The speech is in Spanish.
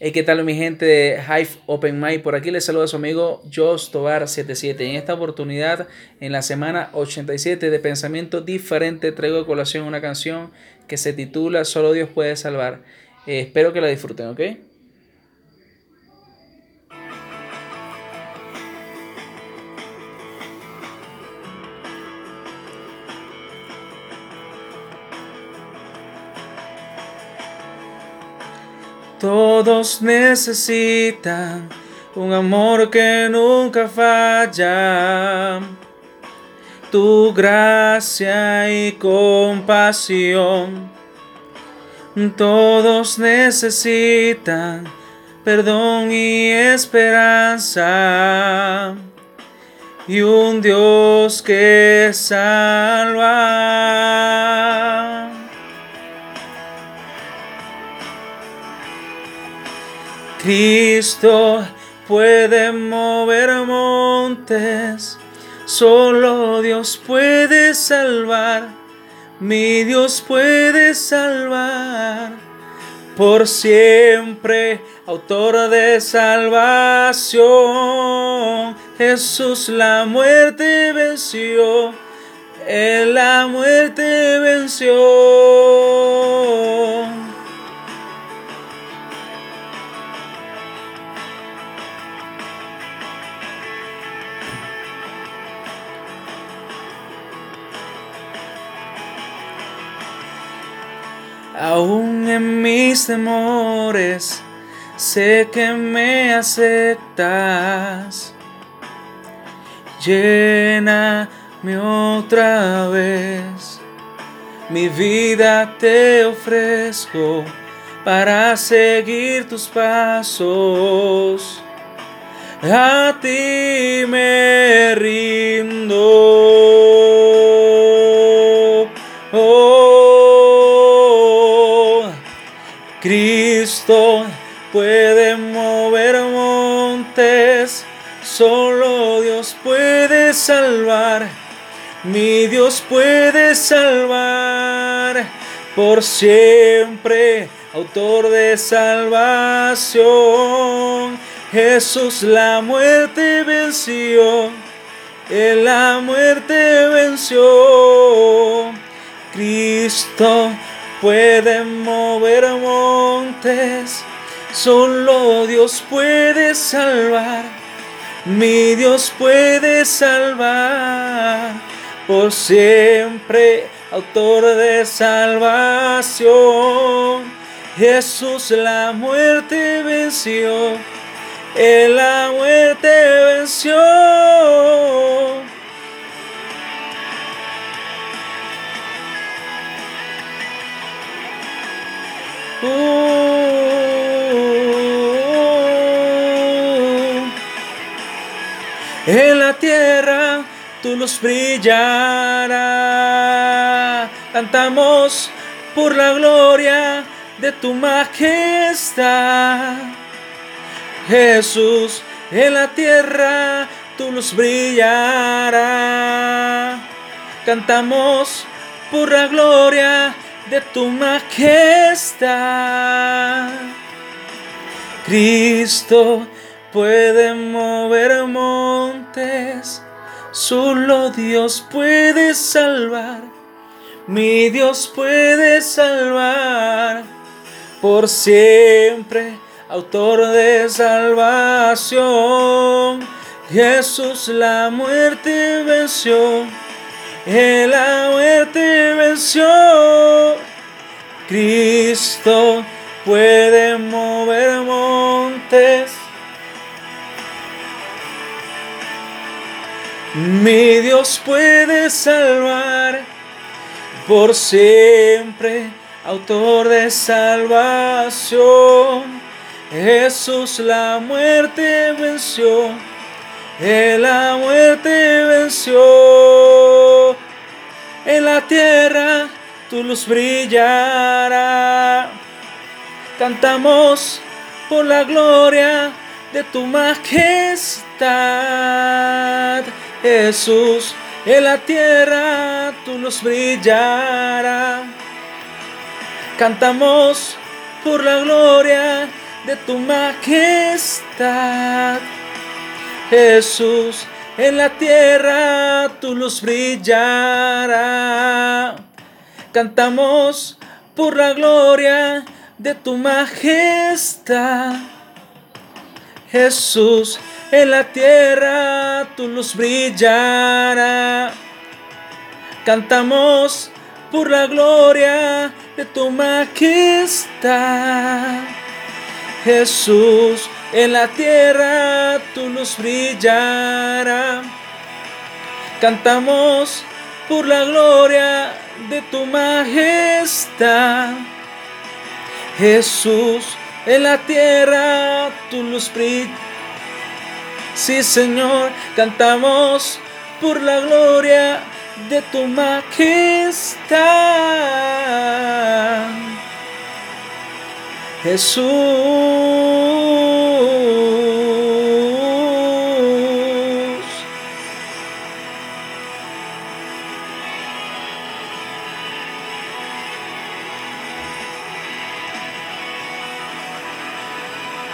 ¿qué tal mi gente de Hive Open Mic? Por aquí les saluda su amigo Jos Tobar77. En esta oportunidad, en la semana 87 de Pensamiento Diferente, traigo a colación una canción que se titula Solo Dios puede salvar. Eh, espero que la disfruten, ¿ok? Todos necesitan un amor que nunca falla. Tu gracia y compasión. Todos necesitan perdón y esperanza. Y un Dios que salva. Cristo puede mover montes, solo Dios puede salvar, mi Dios puede salvar. Por siempre, autor de salvación, Jesús la muerte venció, Él la muerte venció. Aún en mis temores, sé que me aceptas. Lléname otra vez. Mi vida te ofrezco para seguir tus pasos. A ti me rindo. Oh, Puede mover montes, solo Dios puede salvar, mi Dios puede salvar por siempre, autor de salvación. Jesús la muerte venció, Él la muerte venció. Cristo puede mover montes, solo Dios puede salvar, mi Dios puede salvar por siempre, autor de salvación. Jesús la muerte venció, Él la muerte venció. En la tierra tu luz brillará. Cantamos por la gloria de tu majestad. Jesús, en la tierra tu luz brillará. Cantamos por la gloria de tu majestad. Cristo puede mover montes, solo Dios puede salvar, mi Dios puede salvar por siempre, autor de salvación. Jesús la muerte venció, Él la muerte venció. Cristo puede mover montes. Mi Dios puede salvar por siempre, autor de salvación. Jesús la muerte venció, Él la muerte venció. En la tierra tu luz brillará. Cantamos por la gloria de tu majestad. Jesús, en la tierra tu luz brillará. Cantamos por la gloria de tu majestad. Jesús, en la tierra tu luz brillará. Cantamos por la gloria de tu majestad. Jesús, en la tierra tu luz brillará. Cantamos por la gloria de tu majestad. Jesús, en la tierra tu luz brillará. Cantamos por la gloria de tu majestad. Jesús, en la tierra tu luz brilla. Sí, Señor, cantamos por la gloria de tu majestad. Jesús.